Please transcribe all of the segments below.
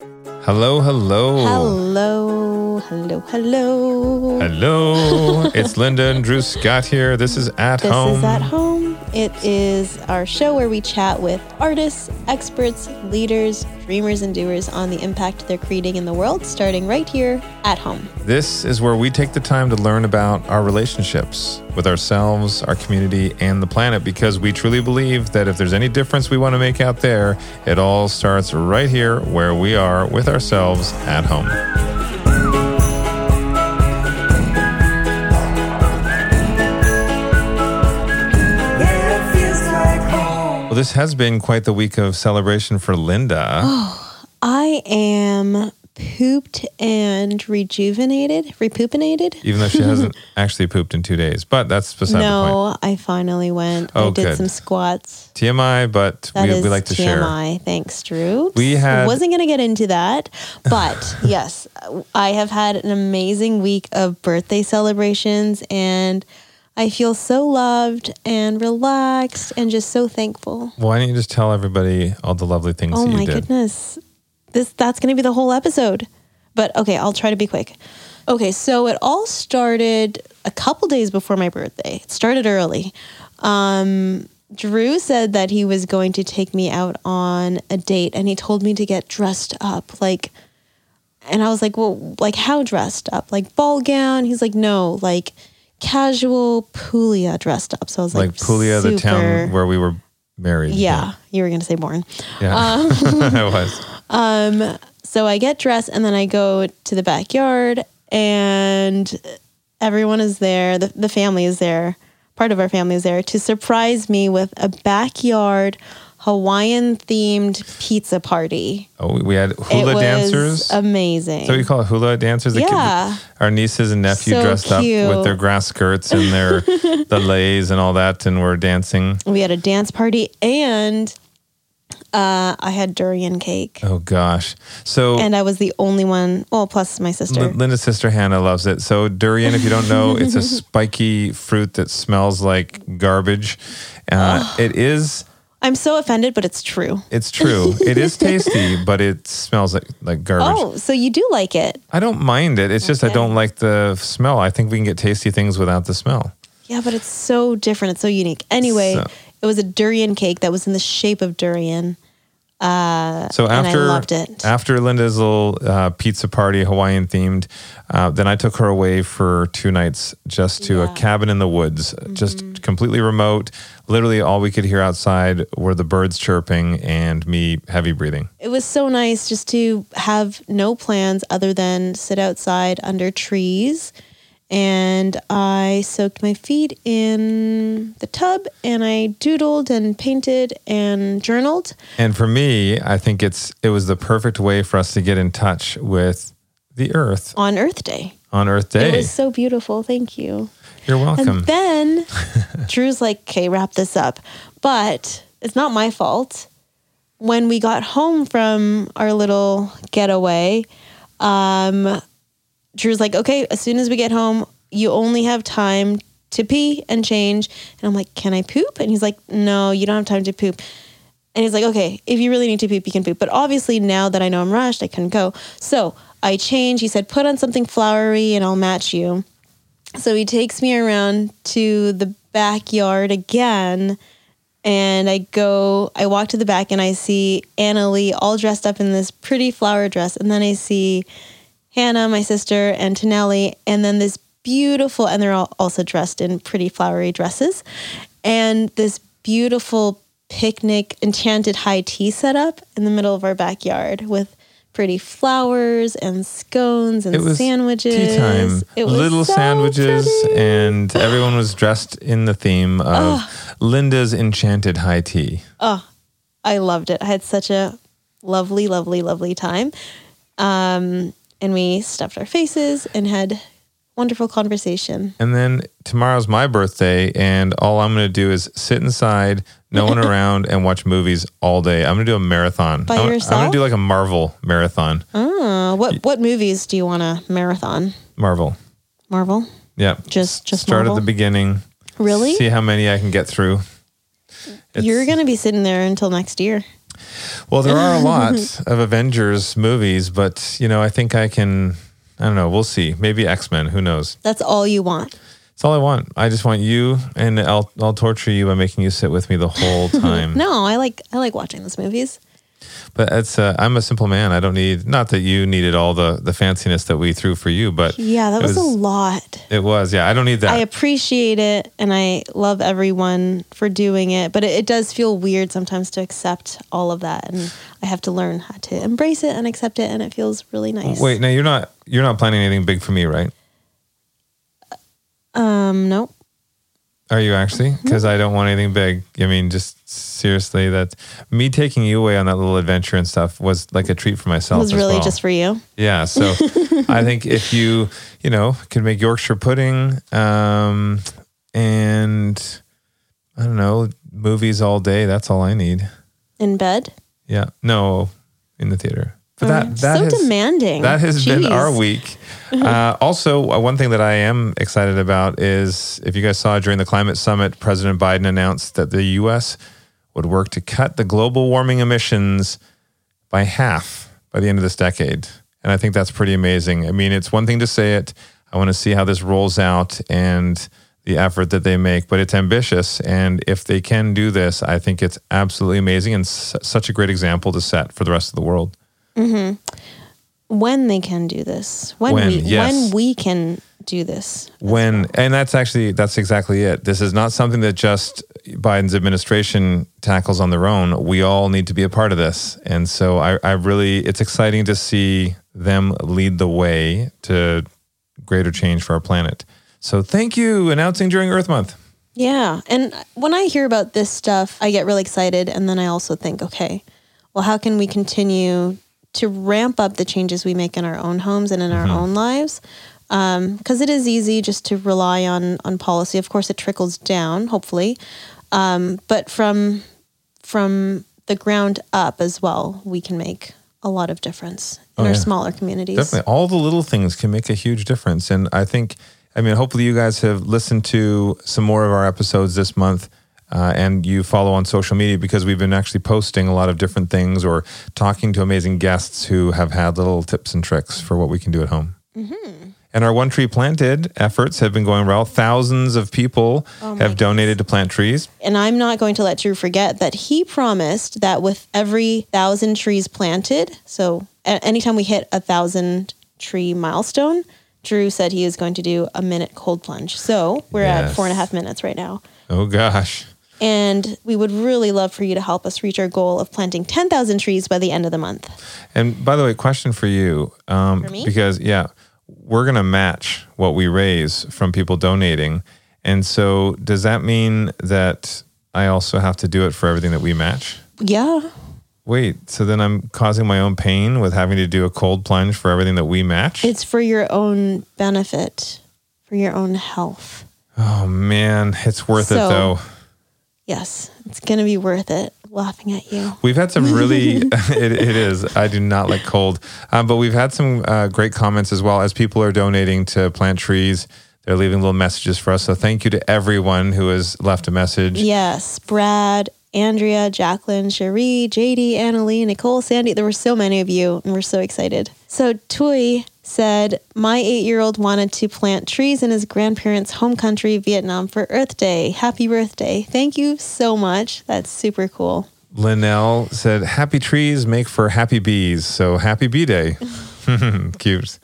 Hello, hello. Hello, hello, hello. Hello. it's Linda and Drew Scott here. This is At This Home. This is at home. It is our show where we chat with artists, experts, leaders, dreamers, and doers on the impact they're creating in the world, starting right here at home. This is where we take the time to learn about our relationships with ourselves, our community, and the planet because we truly believe that if there's any difference we want to make out there, it all starts right here where we are with ourselves at home. This has been quite the week of celebration for Linda. Oh, I am pooped and rejuvenated, repupinated. even though she hasn't actually pooped in two days. But that's beside the point. No, I finally went. Oh, I did good. some squats. TMI, but That we, is we like to share. TMI. Thanks, Drew. We had- wasn't going to get into that, but yes, I have had an amazing week of birthday celebrations, and I feel so loved and relaxed, and just so thankful. Why don't you just tell everybody all the lovely things Oh my did? goodness, this that's going to be the whole episode. But okay, I'll try to be quick. Okay, so it all started a couple days before my birthday. It started early. Um, Drew said that he was going to take me out on a date, and he told me to get dressed up, like. And I was like, well, like how dressed up? Like ball gown? He's like, no, like casual Puglia dressed up. So I was like, Like Puglia, the town where we were married. Yeah, you were gonna say born. Yeah. Um, I was. So I get dressed and then I go to the backyard and everyone is there. The, the family is there. Part of our family is there to surprise me with a backyard Hawaiian themed pizza party. Oh, we had it hula was dancers. amazing. so you call it hula dancers? The kid- Yeah. our nieces and nephew So dressed up with their grass skirts and their the leis and all that, and we're dancing. we had a dance party and uh, I had durian cake. Oh gosh! So And I was the only one, well, plus my sister. Lin- Linda's sister Hannah loves it. So durian, if you don't know, it's a spiky fruit that smells like garbage. Uh, it is. I'm so offended, but it's true. It's true. It is tasty, but it smells like like garbage. Oh, so you do like it? I don't mind it. It's just I don't like the smell. I think we can get tasty things without the smell. Yeah, but it's so different. It's so unique. Anyway, So- it was a durian cake that was in the shape of durian. So and I after loved it. after Linda's little uh, pizza party, Hawaiian themed, uh, then I took her away for two nights just to a Yeah. Mm-hmm. cabin in the woods, just completely remote. Literally, all we could hear outside were the birds chirping and me heavy breathing. It was so nice just to have no plans other than sit outside under trees. And I soaked my feet in the tub and I doodled and painted and journaled. And for me, I think it's it was the perfect way for us to get in touch with the Earth on Earth Day. on Earth Day. It was so beautiful. Thank you. You're welcome. And then Drew's like, okay, wrap this up. But it's not my fault. When we got home from our little getaway, um, Drew's like, okay, as soon as we get home, you only have time to pee and change. And I'm like, can I poop? And he's like, no, you don't have time to poop. And he's like, okay, if you really need to poop, you can poop. But obviously, now that I know I'm rushed, I couldn't go. So I changed. He said, put on something flowery and I'll match you. So he takes me around to the backyard again. And I go, I walk to the back and I see Anna Lee all dressed up in this pretty flower dress. And then I see Hannah, my sister, and Tonelli, and then this beautiful, and they're all also dressed in pretty flowery dresses, and this beautiful picnic enchanted high tea setup in the middle of our backyard with pretty flowers and scones and it was sandwiches. tea time. It was Little so sandwiches, pretty. and everyone was dressed in the theme of Linda's enchanted high tea. Oh, I loved it. I had such a lovely, lovely, lovely time. Um, and we stuffed our faces and had wonderful conversation. And then tomorrow's my birthday, and all I'm going to do is sit inside, no one around, and watch movies all day. I'm going to do a marathon. By I'm, I'm going yourself? to do like a Marvel marathon. Uh, what what movies do you want to marathon? Marvel. Marvel? Yeah. Just just Start Marvel? at the beginning. Really? See how many I can get through. It's- You're gonna be sitting there until next year. Well, there are a lot of Avengers movies, but you know, I think I can. I don't know. We'll see. Maybe X Men. Who knows? That's all you want. That's all I want. I just want you, and I'll I'll torture you by making you sit with me the whole time. No, I like I like watching those movies. But it's uh, I'm a simple man. I don't need not that you needed all the the fanciness that we threw for you, but Yeah, that it was, a lot. It was. Yeah, I don't need that. I appreciate it and I love everyone for doing it, but it, it does feel weird sometimes to accept all of that and I have to learn how to embrace it and accept it and it feels really nice. Wait, now you're not you're not planning anything big for me, right? Um, nope. Are you actually? Because I don't want anything big. I mean, just seriously, that me taking you away on that little adventure and stuff was like a treat for It myself. was as really well. just for you. yeah. So I think if you you know could make Yorkshire pudding, um, and I don't know movies all day. That's all I need. In bed. Yeah. No, in the theater. But that that so has, demanding. That has been our week. Uh, also, uh, one thing that I am excited about is if you guys saw during the climate summit, President Biden announced that the U.S. would work to cut the global warming emissions by half by the end of this decade. And I think that's pretty amazing. I mean, it's one thing to say it. I want to see how this rolls out and the effort that they make, but it's ambitious. And if they can do this, I think it's absolutely amazing and s- such a great example to set for the rest of the world. Mm-hmm. when they can do this. When, When, we yes. when we can do this. when and that's actually that's exactly it this is not something that just biden's administration tackles on their own we all need to be a part of this and so i, I really it's exciting to see them lead the way to greater change for our planet so thank you announcing during earth month Yeah. And when I hear about this stuff, I get really excited. And then I also think, okay, well, how can we continue to ramp up the changes we make in our own homes and in our own lives? Because it is easy just to rely on on policy. Of course, it trickles down, hopefully, um, but from from the ground up as well, we can make a lot of difference in Oh, our yeah. smaller communities. Definitely. All the little things can make a huge difference. And I think, I mean, hopefully you guys have listened to some more of our episodes this month uh, and you follow on social media because we've been actually posting a lot of different things or talking to amazing guests who have had little tips and tricks for what we can do at home. And our One Tree Planted efforts have been going well. Thousands of people have donated to plant trees. And I'm not going to let Drew forget that he promised that with every thousand trees planted, so anytime we hit a thousand tree milestone, Drew said he is going to do a minute cold plunge. So we're at four and a half minutes right now. Oh, gosh. And we would really love for you to help us reach our goal of planting 10,000 trees by the end of the month. And by the way, question for you. Um, For me? Because, yeah, we're going to match what we raise from people donating. And so, does that mean that I also have to do it for everything that we match? Yeah. Wait, so then I'm causing my own pain with having to do a cold plunge for everything that we match? It's for your own benefit, for your own health. oh, man, it's worth it though. Yes, it's going to be worth it laughing at you. We've had some really, it, it is. I do not like cold, um, but we've had some uh, great comments as well as people are donating to plant trees. They're leaving little messages for us. So thank you to everyone who has left a message. Yes, Brad, Andrea, Jacqueline, Cherie, JD, Annalie, Nicole, Sandy. There were so many of you, and we're so excited. So Tui said, My eight year old wanted to plant trees in his grandparents' home country, Vietnam, for Earth Day. Happy birthday. Thank you so much. That's super cool. Linnell said, Happy trees make for happy bees. So happy bee day. Cute.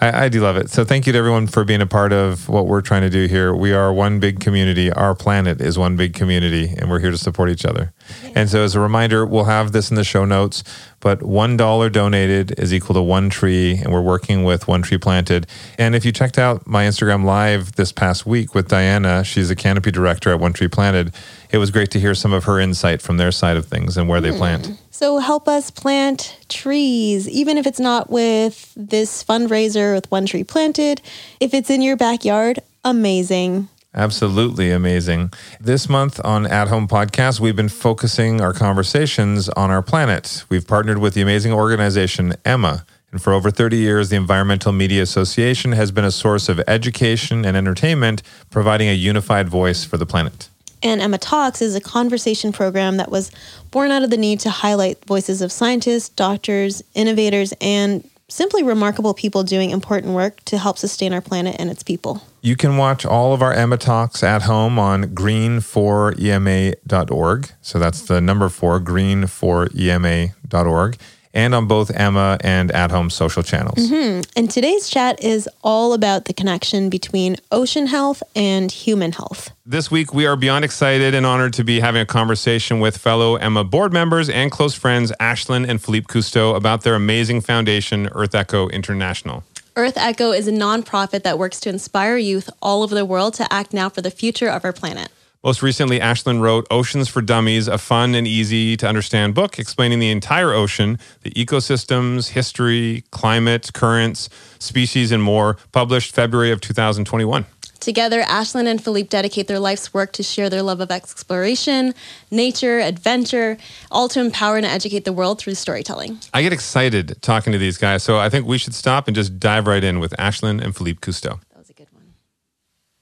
I, I do love it. So thank you to everyone for being a part of what we're trying to do here. We are one big community. Our planet is one big community, and we're here to support each other. And so, as a reminder, we'll have this in the show notes. But one dollar donated is equal to one tree, and we're working with one tree planted. And if you checked out my Instagram live this past week with Diana, she's a canopy director at One Tree Planted. It was great to hear some of her insight from their side of things and where they hmm. plant. So help us plant trees, even if it's not with this fundraiser with One Tree Planted. If it's in your backyard, amazing. Absolutely amazing. This month on At Home Podcast, we've been focusing our conversations on our planet. We've partnered with the amazing organization EMA. And for over 30 years, the Environmental Media Association has been a source of education and entertainment, providing a unified voice for the planet. And EMA Talks is a conversation program that was born out of the need to highlight voices of scientists, doctors, innovators, and simply remarkable people doing important work to help sustain our planet and its people. You can watch all of our EMA Talks at home on green4ema.org. So that's the number four, green4ema.org and on both EMA and At Home social channels. Mm-hmm. And today's chat is all about the connection between ocean health and human health. This week, we are beyond excited and honored to be having a conversation with fellow EMA board members and close friends Ashlan and Philippe Cousteau about their amazing foundation, EarthEcho International. EarthEcho is a nonprofit that works to inspire youth all over the world to act now for the future of our planet. Most recently, Ashlan wrote Oceans for Dummies, a fun and easy to understand book explaining the entire ocean, the ecosystems, history, climate, currents, species, and more, published February of 2021. Together, Ashlan and Philippe dedicate their life's work to share their love of exploration, nature, adventure, all to empower and educate the world through storytelling. I get excited talking to these guys, so I think we should stop and just dive right in with Ashlan and Philippe Cousteau.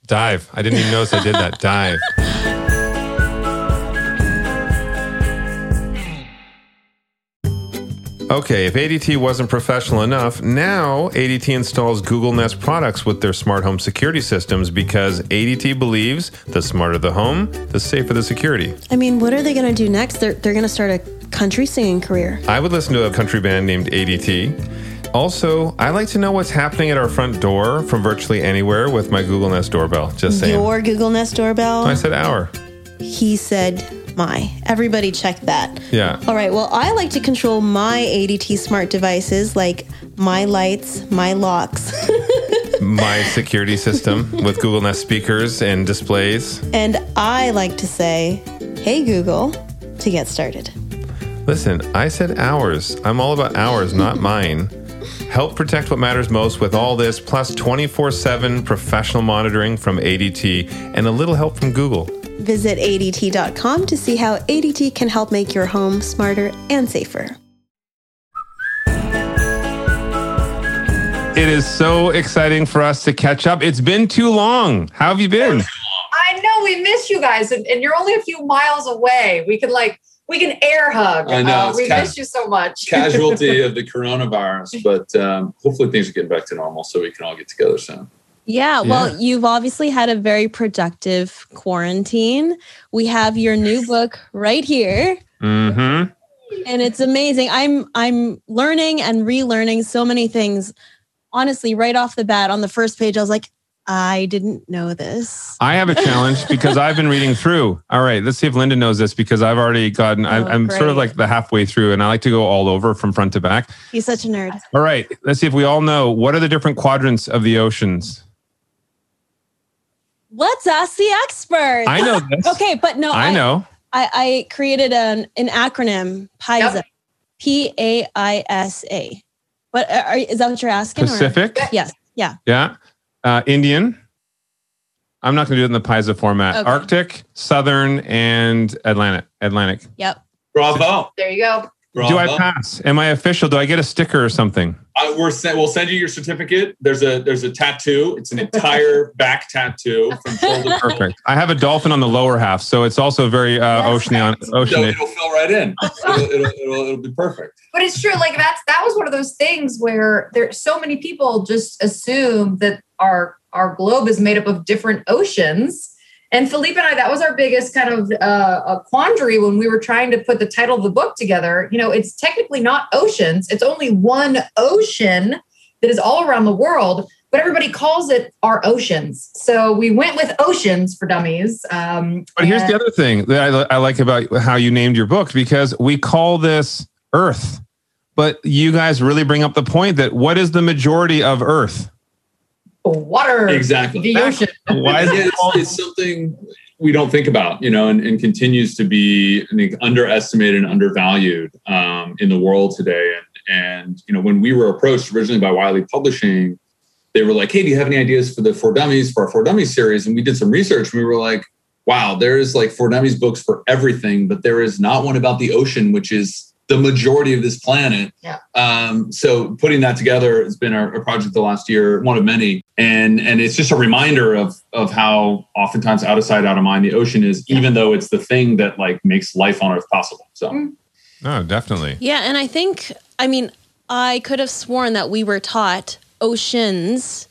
Dive. I didn't even notice I did that. Dive. Okay, if ADT wasn't professional enough, now ADT installs Google Nest products with their smart home security systems because ADT believes the smarter the home, the safer the security. I mean, what are they going to do next? They're, they're going to start a country singing career. I would listen to a country band named ADT. Also, I like to know what's happening at our front door from virtually anywhere with my Google Nest doorbell. Just saying. Your Google Nest doorbell? I said our. He said my. Everybody check that. Yeah. All right. Well, I like to control my ADT smart devices like my lights, my locks. my security system with Google Nest speakers and displays. And I like to say, hey, Google, to get started. Listen, I said ours. I'm all about ours, not mine. Help protect what matters most with all this, plus 24 7 professional monitoring from ADT and a little help from Google. Visit ADT.com to see how ADT can help make your home smarter and safer. It is so exciting for us to catch up. It's been too long. How have you been? I know we miss you guys, and, and you're only a few miles away. We could like we can air hug. I know. Uh, we ca- miss you so much. casualty of the coronavirus, but um, hopefully things are getting back to normal so we can all get together soon. Yeah, well, yeah. you've obviously had a very productive quarantine. We have your new book right here. Mm-hmm. And it's amazing. I'm I'm learning and relearning so many things. Honestly, right off the bat on the first page, I was like, I didn't know this. I have a challenge because I've been reading through. All right, let's see if Linda knows this because I've already gotten, oh, I, am sort of like the halfway through and I like to go all over from front to back. He's such a nerd. All right, let's see if we all know what are the different quadrants of the oceans? Let's ask the expert. I know this. okay, but no, I, I know. I, I, created an, an acronym, PAISA, yep. P A I S A. What uh, are, is that what you're asking? Pacific? Or? Yes. Yeah. Yeah uh, Indian. I'm not going to do it in the PAISA format. Okay. Arctic, Southern, and Atlantic. Atlantic. Yep. Bravo. There you go. Bravo. Do I pass? Am I official? Do I get a sticker or something? Uh, we're we'll send you your certificate. There's a there's a tattoo. It's an entire back tattoo from shoulder. Perfect. I have a dolphin on the lower half, so it's also very uh, oceany. Ocean. So it'll fill right in. It'll, it'll, it'll, it'll be perfect. But it's true. Like that's that was one of those things where there so many people just assume that our our globe is made up of different oceans. And Philippe and I, that was our biggest kind of uh, a quandary when we were trying to put the title of the book together. You know, it's technically not oceans, it's only one ocean that is all around the world, but everybody calls it our oceans. So we went with oceans for dummies. Um, but here's the other thing that I, I like about how you named your book because we call this Earth. But you guys really bring up the point that what is the majority of Earth? Water, exactly the ocean. Why is it? It's, it's, something we don't think about, you know, and, and continues to be I think, underestimated and undervalued um, in the world today. And and you know, when we were approached originally by Wiley Publishing, they were like, "Hey, do you have any ideas for the For Dummies for our For Dummies series?" And we did some research. and We were like, "Wow, there is like For Dummies books for everything, but there is not one about the ocean, which is the majority of this planet. Yeah. Um, so putting that together has been our, our project the last year, one of many, and and it's just a reminder of of how oftentimes out of sight, out of mind the ocean is, Yeah. even though it's the thing that like makes life on Earth possible. So Mm. No, definitely. Yeah, and I think I mean I could have sworn that we were taught oceans,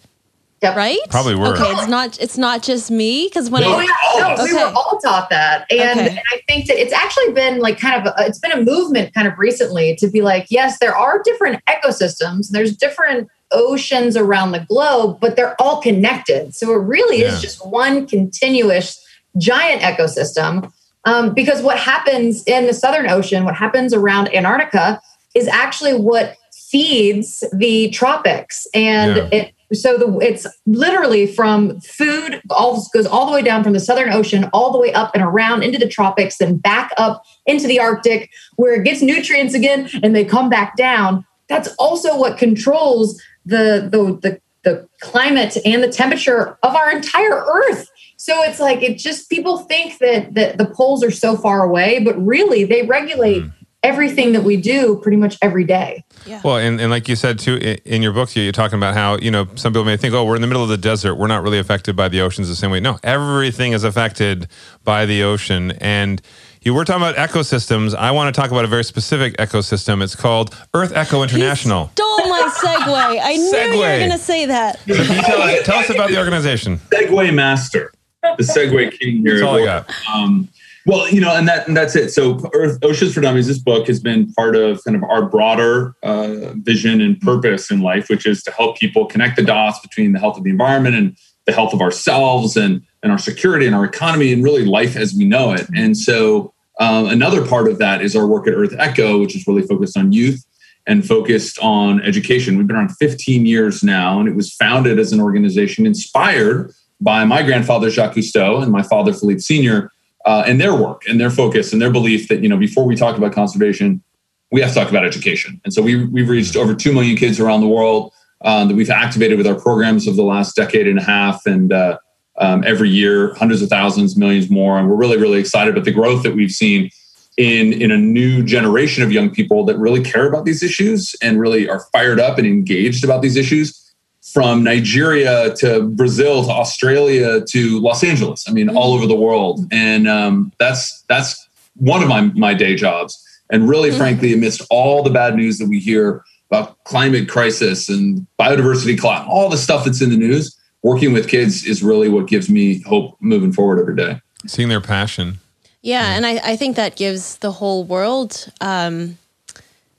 Yep. right? Probably were. Okay, it's not it's not just me because when No, I Oh yeah, no, we were all taught that, and, Okay. and I think that it's actually been like kind of a, it's been a movement kind of recently to be like, yes, there are different ecosystems, there's different oceans around the globe, but they're all connected. So it really Yeah. is just one continuous giant ecosystem. Um, because what happens in the Southern Ocean, what happens around Antarctica, is actually what feeds the tropics, and Yeah. it so the it's literally from food all goes all the way down from the southern ocean all the way up and around into the tropics then back up into the arctic where it gets nutrients again and they come back down. That's also what controls the the the, the climate and the temperature of our entire earth. So it's like it just people think that that the poles are so far away but really they regulate mm. everything that we do pretty much every day Well, and, and like you said too in your book, you're talking about how you know some people may think, oh, we're in the middle of the desert, we're not really affected by the oceans the same way. No, everything is affected by the ocean, and you were talking about ecosystems. I want to talk about a very specific ecosystem. It's called EarthEcho International. stole my segue. I knew you were going to say that. So can you tell us, tell us about the organization? segue master, the segue king here. That's all I got. Um, well, you know, and that and that's it. So, Earth, Oceans for Dummies, this book has been part of kind of our broader uh, vision and purpose in life, which is to help people connect the dots between the health of the environment and the health of ourselves and and our security and our economy and really life as we know it. And so, um, another part of that is our work at EarthEcho, which is really focused on youth and focused on education. We've been around 15 years now, and it was founded as an organization inspired by my grandfather Jacques Cousteau and my father Philippe Senior, uh, and their work and their focus and their belief that you know before we talk about conservation, we have to talk about education. And so we we've reached over two million kids around the world um, that we've activated with our programs of the last decade and a half, and uh, um, every year hundreds of thousands, millions more, and we're really really excited about the growth that we've seen in in a new generation of young people that really care about these issues and really are fired up and engaged about these issues from Nigeria to Brazil to Australia to Los Angeles. I mean, all over the world, and um, that's that's one of my my day jobs. And really, frankly, amidst all the bad news that we hear about climate crisis and biodiversity collapse, all the stuff that's in the news, working with kids is really what gives me hope moving forward every day. Seeing their passion. Yeah, and I, I think that gives the whole world, um,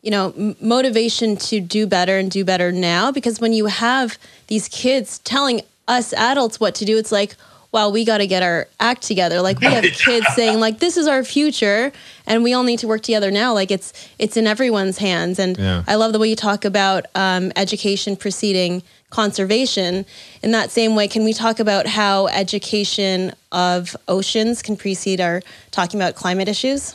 you know, m- motivation to do better and do better now. Because when you have these kids telling us adults what to do, it's like, wow, we got to get our act together. Like we have kids saying, like, this is our future, and we all need to work together now. Like it's it's in everyone's hands. And Yeah. I love the way you talk about um, education preceding conservation. In that same way, can we talk about how education of oceans can precede our talking about climate issues?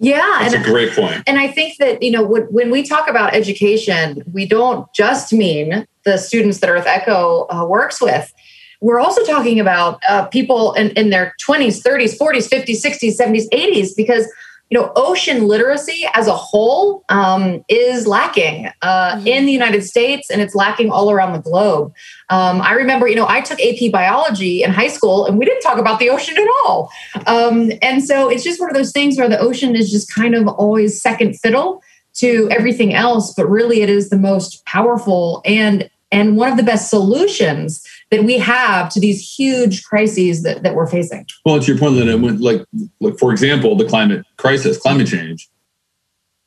Yeah That's a great point. And I think that, you know, when, when we talk about education, we don't just mean the students that EarthEcho uh, works with. We're also talking about uh, people in, in their 20s, 30s, 40s, 50s, 60s, 70s, 80s, because, you know, ocean literacy as a whole um, is lacking uh, in the United States and it's lacking all around the globe. Um, I remember, you know, I took AP biology in high school and we didn't talk about the ocean at all. Um, and so it's just one of those things where the ocean is just kind of always second fiddle to everything else, but really it is the most powerful and and one of the best solutions that we have to these huge crises that, that we're facing. Well, to your point, Linda, when, like, like for example, the climate crisis, climate change,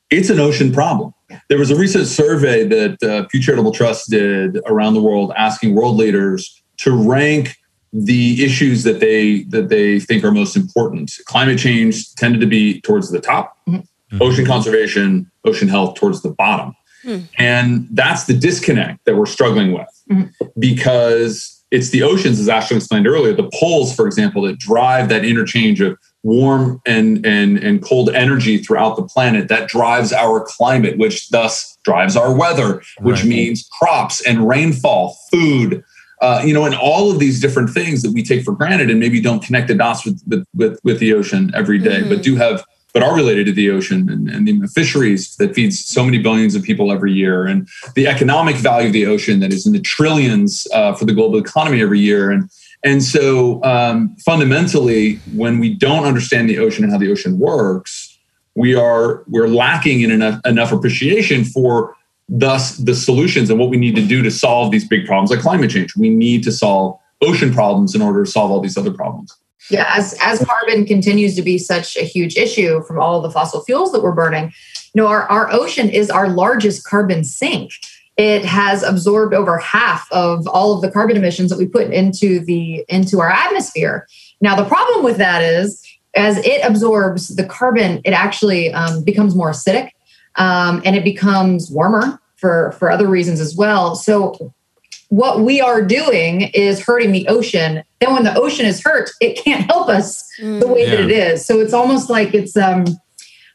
it's an ocean problem. There was a recent survey that uh, Pew Charitable Trust did around the world, asking world leaders to rank the issues that they that they think are most important. Climate change tended to be towards the top, Mhm. ocean conservation, ocean health towards the bottom, Hmm. and that's the disconnect that we're struggling with Mhm. because it's the oceans, as Ashlan explained earlier, the poles, for example, that drive that interchange of warm and, and, and cold energy throughout the planet that drives our climate, which thus drives our weather, which Right. means crops and rainfall, food, uh, you know, and all of these different things that we take for granted and maybe don't connect the dots with, with, with, with the ocean every day, Mhm. but do have but are related to the ocean and, and the fisheries that feeds so many billions of people every year, and the economic value of the ocean that is in the trillions uh, for the global economy every year. And and so um, fundamentally, when we don't understand the ocean and how the ocean works, we are we're lacking in enough enough appreciation for thus the solutions and what we need to do to solve these big problems like climate change. We need to solve ocean problems in order to solve all these other problems. Yeah, as as carbon continues to be such a huge issue from all the fossil fuels that we're burning, you know, our, our ocean is our largest carbon sink. It has absorbed over half of all of the carbon emissions that we put into the into our atmosphere. Now, the problem with that is as it absorbs the carbon, it actually um, becomes more acidic um, and it becomes warmer for for other reasons as well. So what we are doing is hurting the ocean. Then when the ocean is hurt, it can't help us mm. the way yeah. that it is. So it's almost like it's um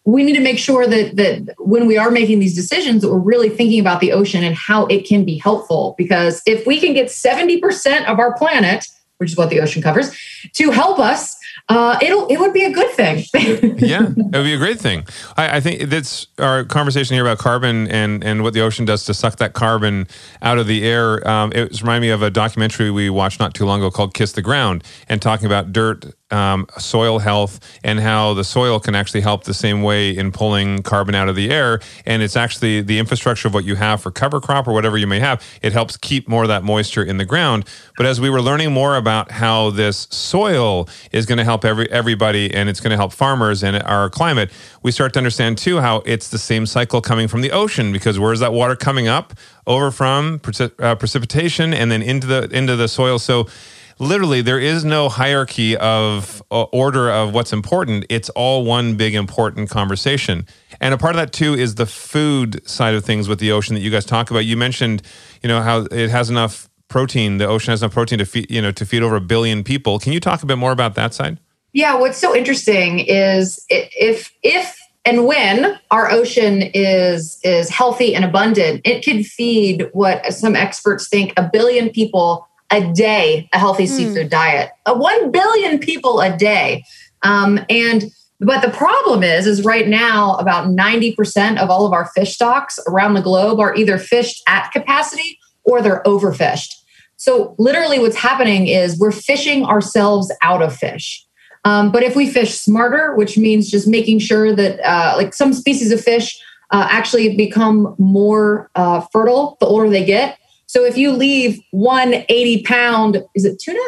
we need to make sure that that when we are making these decisions that we're really thinking about the ocean and how it can be helpful because if we can get 70% of our planet which is what the ocean covers to help us uh, it'll it would be a good thing. yeah, it would be a great thing. I, I, think that's our conversation here about carbon and and what the ocean does to suck that carbon out of the air. Um, it reminded me of a documentary we watched not too long ago called "Kiss the Ground" and talking about dirt um, soil health and how the soil can actually help the same way in pulling carbon out of the air. And it's actually the infrastructure of what you have for cover crop or whatever you may have. It helps keep more of that moisture in the ground. But as we were learning more about how this soil is going to help every everybody and it's going to help farmers and our climate, we start to understand too how it's the same cycle coming from the ocean because where's that water coming up over from uh, precipitation and then into the into the soil. So literally there is no hierarchy of uh, order of what's important. It's all one big important conversation. And a part of that too is the food side of things with the ocean that you guys talk about. You mentioned, you know, how it has enough protein. The ocean has enough protein to feed, you know, to feed over a billion people. Can you talk a bit more about that side? Yeah, what's so interesting is if if and when our ocean is is healthy and abundant, it could feed what some experts think a billion people a day a healthy mm. seafood diet. A 1 billion people a day. Um, and but the problem is is right now about 90% of all of our fish stocks around the globe are either fished at capacity or they're overfished. So literally what's happening is we're fishing ourselves out of fish. Um, but if we fish smarter, which means just making sure that uh, like some species of fish uh, actually become more uh, fertile the older they get, so if you leave one 80 pound, is it tuna?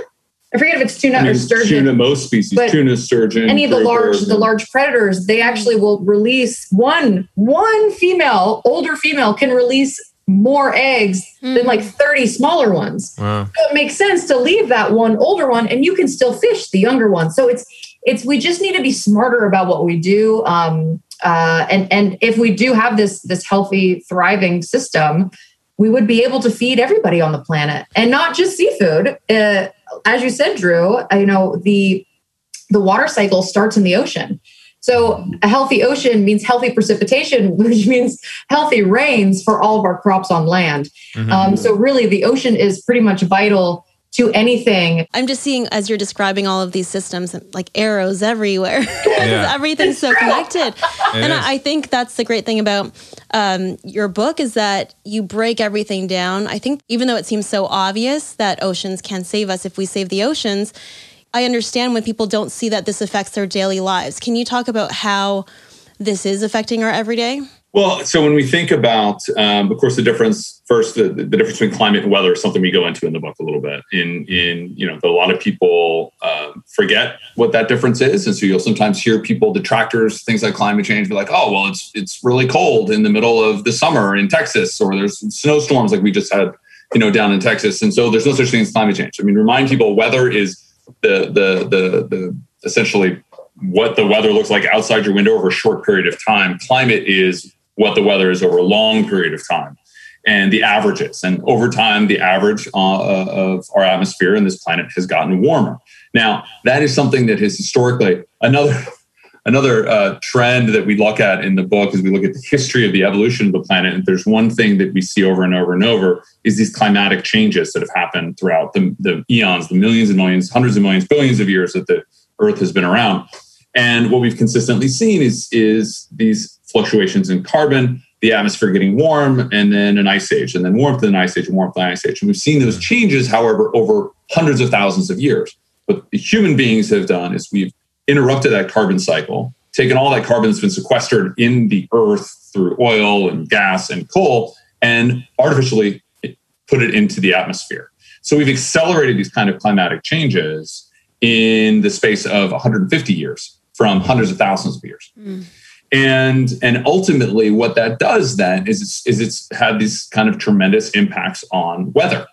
I forget if it's tuna I mean, or sturgeon. Tuna, most species, tuna, sturgeon. Any of the large, the large predators, they actually will release one, one female, older female can release more eggs mm. than like 30 smaller ones. Wow. So it makes sense to leave that one older one and you can still fish the younger one. So it's, it's, we just need to be smarter about what we do. Um, uh, and, and if we do have this, this healthy, thriving system, we would be able to feed everybody on the planet and not just seafood. Uh, as you said, Drew, uh, you know, the the water cycle starts in the ocean. So a healthy ocean means healthy precipitation, which means healthy rains for all of our crops on land. Mm-hmm. Um, so really, the ocean is pretty much vital to anything. I'm just seeing as you're describing all of these systems, like arrows everywhere. Yeah. Everything's so connected. and I, I, think that's the great thing about um, your book is that you break everything down. I think even though it seems so obvious that oceans can save us if we save the oceans, I understand when people don't see that this affects their daily lives. Can you talk about how this is affecting our everyday? Well, so when we think about, um, of course, the difference first, the, the, difference between climate and weather is something we go into in the book a little bit. In in you know, a lot of people um, forget what that difference is, and so you'll sometimes hear people, detractors, things like climate change, be like, "Oh, well, it's it's really cold in the middle of the summer in Texas, or there's snowstorms like we just had, you know, down in Texas," and so there's no such thing as climate change. I mean, remind people weather is the the the the essentially what the weather looks like outside your window over a short period of time. Climate is what the weather is over a long period of time and the averages. And over time, the average uh, of our atmosphere and this planet has gotten warmer. Now, that is something that has historically another another uh, trend that we look at in the book is we look at the history of the evolution of the planet. And there's one thing that we see over and over and over is these climatic changes that have happened throughout the, the eons, the millions and millions, hundreds of millions, billions of years that the Earth has been around. And what we've consistently seen is, is these fluctuations in carbon, the atmosphere getting warm, and then an ice age, and then warmth in an ice age, and warmth in an ice age. And we've seen those changes, however, over hundreds of thousands of years. What human beings have done is we've interrupted that carbon cycle, taken all that carbon that's been sequestered in the earth through oil and gas and coal, and artificially put it into the atmosphere. So we've accelerated these kind of climatic changes in the space of 150 years from hundreds of thousands of years. Mm. And, and ultimately, what that does then is it's, is it's had these kind of tremendous impacts on weather.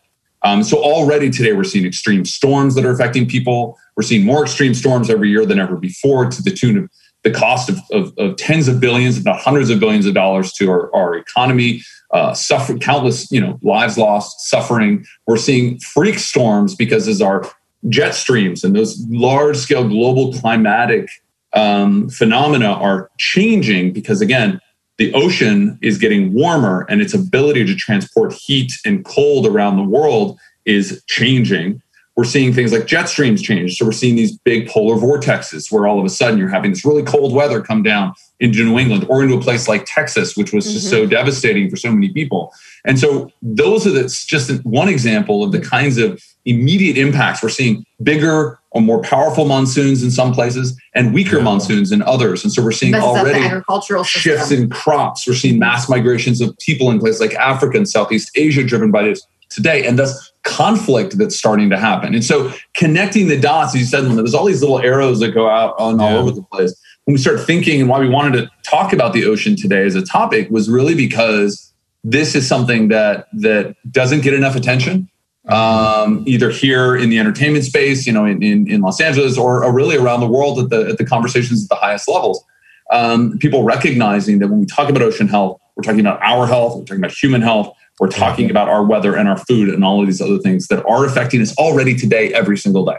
Um, so already today, we're seeing extreme storms that are affecting people. We're seeing more extreme storms every year than ever before, to the tune of the cost of, of, of tens of billions, if not hundreds of billions of dollars to our, our economy. Uh, suffer countless, you know, lives lost, suffering. We're seeing freak storms because as our jet streams and those large scale global climatic um, phenomena are changing because again the ocean is getting warmer and its ability to transport heat and cold around the world is changing we're seeing things like jet streams change. So we're seeing these big polar vortexes where all of a sudden you're having this really cold weather come down into New England or into a place like Texas, which was just mm-hmm. so devastating for so many people. And so those are that's just one example of the kinds of immediate impacts. We're seeing bigger or more powerful monsoons in some places and weaker yeah. monsoons in others. And so we're seeing already agricultural shifts in crops. We're seeing mass migrations of people in places like Africa and Southeast Asia driven by this today. And thus conflict that's starting to happen. And so connecting the dots, as you said, there's all these little arrows that go out on all over the place. When we start thinking and why we wanted to talk about the ocean today as a topic was really because this is something that that doesn't get enough attention. Um, either here in the entertainment space, you know, in, in, in Los Angeles, or, or, really around the world at the at the conversations at the highest levels. Um, people recognizing that when we talk about ocean health, we're talking about our health, we're talking about human health, we're talking about our weather and our food and all of these other things that are affecting us already today, every single day.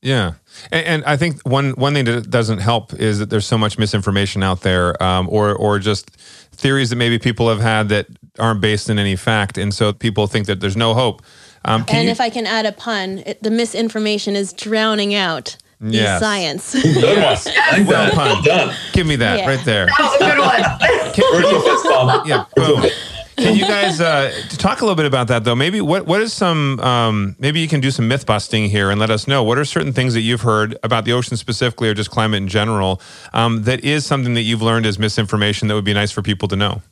Yeah, and, and, I think one one thing that doesn't help is that there's so much misinformation out there, um, or or just theories that maybe people have had that aren't based in any fact, and so people think that there's no hope. Um, and you, if I can add a pun, it, the misinformation is drowning out yes. science. Good yes. Well, well done. Give me that yeah. right there. That was a good one. yeah, boom. Can you guys uh, talk a little bit about that though? Maybe what what is some um, maybe you can do some myth busting here and let us know what are certain things that you've heard about the ocean specifically or just climate in general um, that is something that you've learned as misinformation that would be nice for people to know.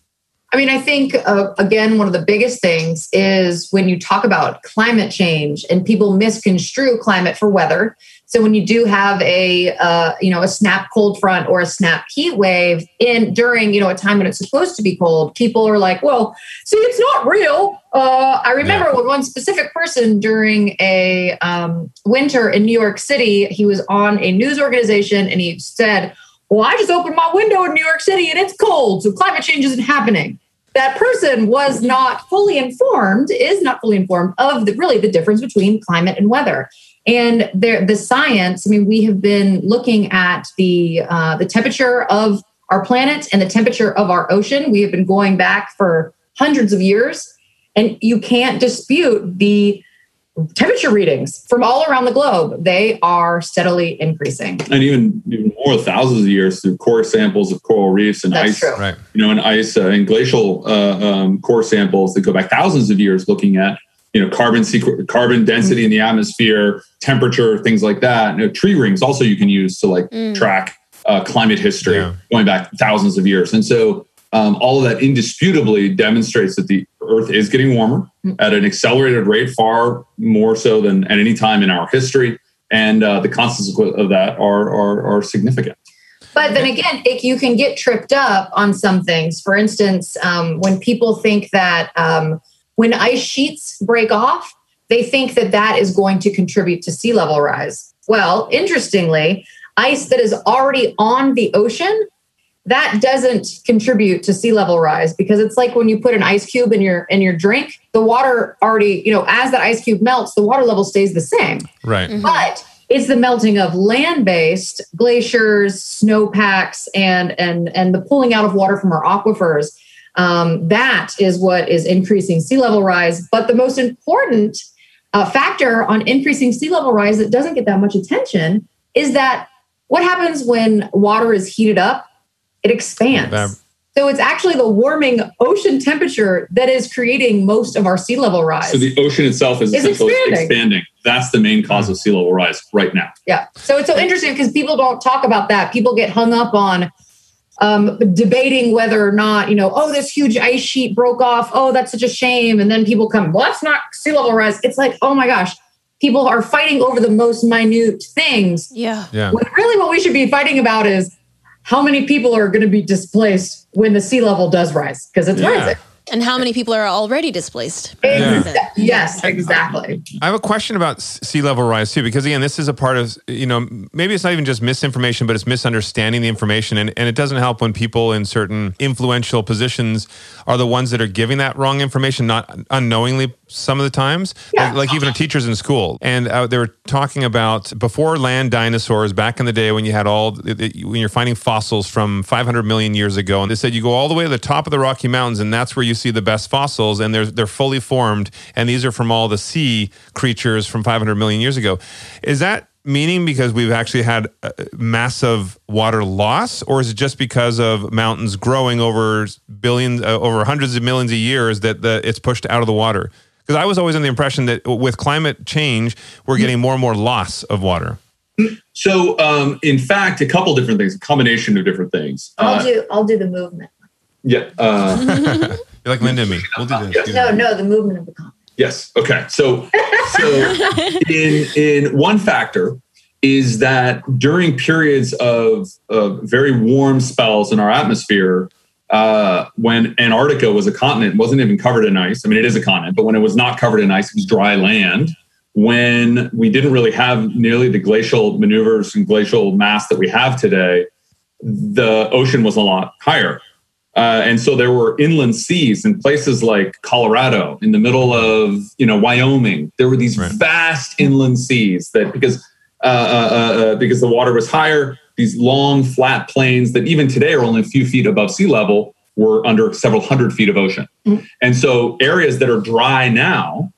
I mean, I think uh, again, one of the biggest things is when you talk about climate change and people misconstrue climate for weather. So when you do have a uh, you know a snap cold front or a snap heat wave in during you know a time when it's supposed to be cold, people are like, "Well, see, it's not real." Uh, I remember yeah. when one specific person during a um, winter in New York City, he was on a news organization and he said, "Well, I just opened my window in New York City and it's cold, so climate change isn't happening." That person was not fully informed, is not fully informed of the, really the difference between climate and weather. And there, the science, I mean, we have been looking at the uh, the temperature of our planet and the temperature of our ocean. We have been going back for hundreds of years, and you can't dispute the temperature readings from all around the globe. They are steadily increasing, and even even more thousands of years through core samples of coral reefs and That's ice. True. Right. You know, and ice uh, and glacial uh, um, core samples that go back thousands of years, looking at you know carbon sequ- carbon density mm. in the atmosphere temperature things like that you know, tree rings also you can use to like mm. track uh, climate history yeah. going back thousands of years and so um, all of that indisputably demonstrates that the earth is getting warmer mm. at an accelerated rate far more so than at any time in our history and uh, the consequences of that are, are, are significant but then again, it, you can get tripped up on some things. For instance, um, when people think that um, when ice sheets break off, they think that that is going to contribute to sea level rise. Well, interestingly, ice that is already on the ocean that doesn't contribute to sea level rise because it's like when you put an ice cube in your in your drink the water already you know as that ice cube melts the water level stays the same right mm-hmm. but it's the melting of land-based glaciers snowpacks and and and the pulling out of water from our aquifers um, that is what is increasing sea level rise. But the most important uh, factor on increasing sea level rise that doesn't get that much attention is that what happens when water is heated up? It expands. Vab- so it's actually the warming ocean temperature that is creating most of our sea level rise. So the ocean itself is It's essentially expanding. expanding. That's the main cause of sea level rise right now. Yeah. So it's so interesting because people don't talk about that. People get hung up on um, debating whether or not, you know, oh, this huge ice sheet broke off. Oh, that's such a shame. And then people come, well, that's not sea level rise. It's like, oh my gosh, people are fighting over the most minute things. Yeah. Yeah. When really what we should be fighting about is how many people are going to be displaced when the sea level does rise because it's Yeah. rising. And how many people are already displaced? Yeah. Exa- Yes, exactly. I have a question about sea level rise too, because again, this is a part of, you know, maybe it's not even just misinformation, but it's misunderstanding the information. And, and it doesn't help when people in certain influential positions are the ones that are giving that wrong information, not unknowingly some of the times, Yeah. like, like even teachers in school. And uh, they were talking about before land dinosaurs back in the day when you had all, when you're finding fossils from 500 million years ago. And they said you go all the way to the top of the Rocky Mountains, and that's where you see the best fossils. And they're, they're fully formed. And these are from all the sea creatures from 500 million years ago. Is that meaning because we've actually had massive water loss, or is it just because of mountains growing over billions, uh, over hundreds of millions of years that the, it's pushed out of the water? Because I was always in the impression that with climate change, we're getting more and more loss of water. So, um, in fact, a couple different things, a combination of different things. I'll Uh, do I'll do the movement. yeah. Uh, You're like Linda and me. We'll do this. Yes. No, no, the movement of the continent. Yes. Okay. So, so in in one factor is that during periods of, of very warm spells in our atmosphere, uh, when Antarctica was a continent, it wasn't even covered in ice. I mean, it is a continent, but when it was not covered in ice, it was dry land. When we didn't really have nearly the glacial maneuvers and glacial mass that we have today, the ocean was a lot higher. Uh, and so there were inland seas in places like Colorado, in the middle of you know Wyoming. There were these Right. vast inland seas that because uh, uh, uh, because the water was higher, these long flat plains that even today are only a few feet above sea level were under several hundred feet of ocean. Mm. And so areas that are dry now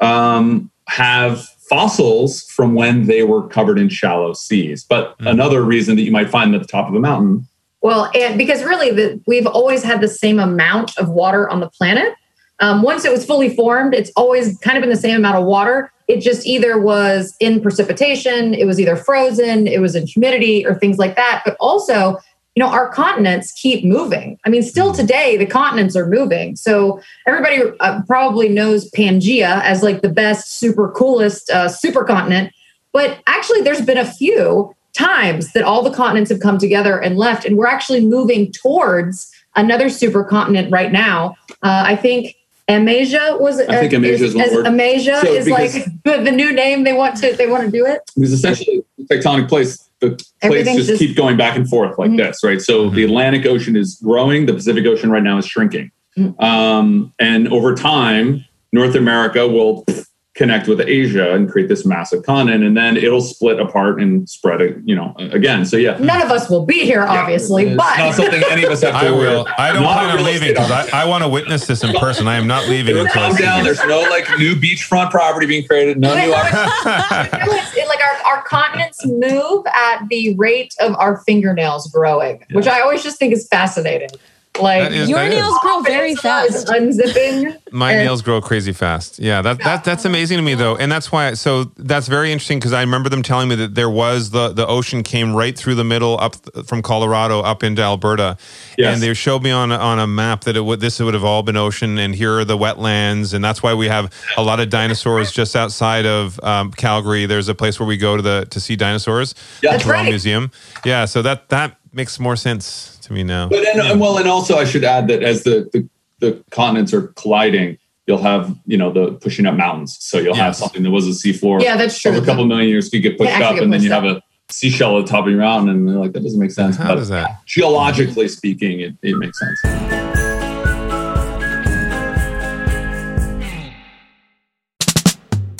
um, have fossils from when they were covered in shallow seas. But Mm. another reason that you might find them at the top of a mountain Well, and because really, the, we've always had the same amount of water on the planet. Um, once it was fully formed, it's always kind of been the same amount of water. It just either was in precipitation, it was either frozen, it was in humidity, or things like that. But also, you know, our continents keep moving. I mean, still today, the continents are moving. So everybody uh, probably knows Pangea as like the best, super coolest uh, supercontinent. But actually, there's been a few times that all the continents have come together and left, and we're actually moving towards another supercontinent right now. Uh, I think Amasia was. I think Amasia is one word. Amasia So is because- like the, the new name they want to they want to do it. because essentially tectonic plates the plates just, just- keep going back and forth like Mhm. this right so the atlantic ocean is growing the pacific ocean right now is shrinking Mhm. um, and over time north america will connect with asia and create this massive continent and then it'll split apart and spread it you know again so yeah None of us will be here, obviously, it's but not something any of us have to I will. I don't plan on leaving because I, I want to witness this in person. I am not leaving It'll until calm down. There's no like new beachfront property being created. No new. it's, it- like our, our continents move at the rate of our fingernails growing, which I always just think is fascinating. Like That is- Your that is. nails grow very fast. Unzipping. My And- nails grow crazy fast. Yeah, that, that that's amazing to me though, and that's why. So that's very interesting because I remember them telling me that there was the the ocean came right through the middle up th- from Colorado up into Alberta, Yes. and they showed me on a, on a map that it would this would have all been ocean, and here are the wetlands, and that's why we have a lot of dinosaurs just outside of um, Calgary. There's a place where we go to the to see dinosaurs, Yeah. the That's Toronto right. Museum. Yeah, so that that makes more sense to me now. But and, and well, and also I should add that as the, the the continents are colliding, you'll have you know the pushing up mountains. So you'll have something that was a seafloor Yeah, that's true. over a couple million years could get pushed up, get and then you pushed have a seashell at the top of your mountain, and they're like that doesn't make sense. How but does that? geologically speaking, it, it makes sense.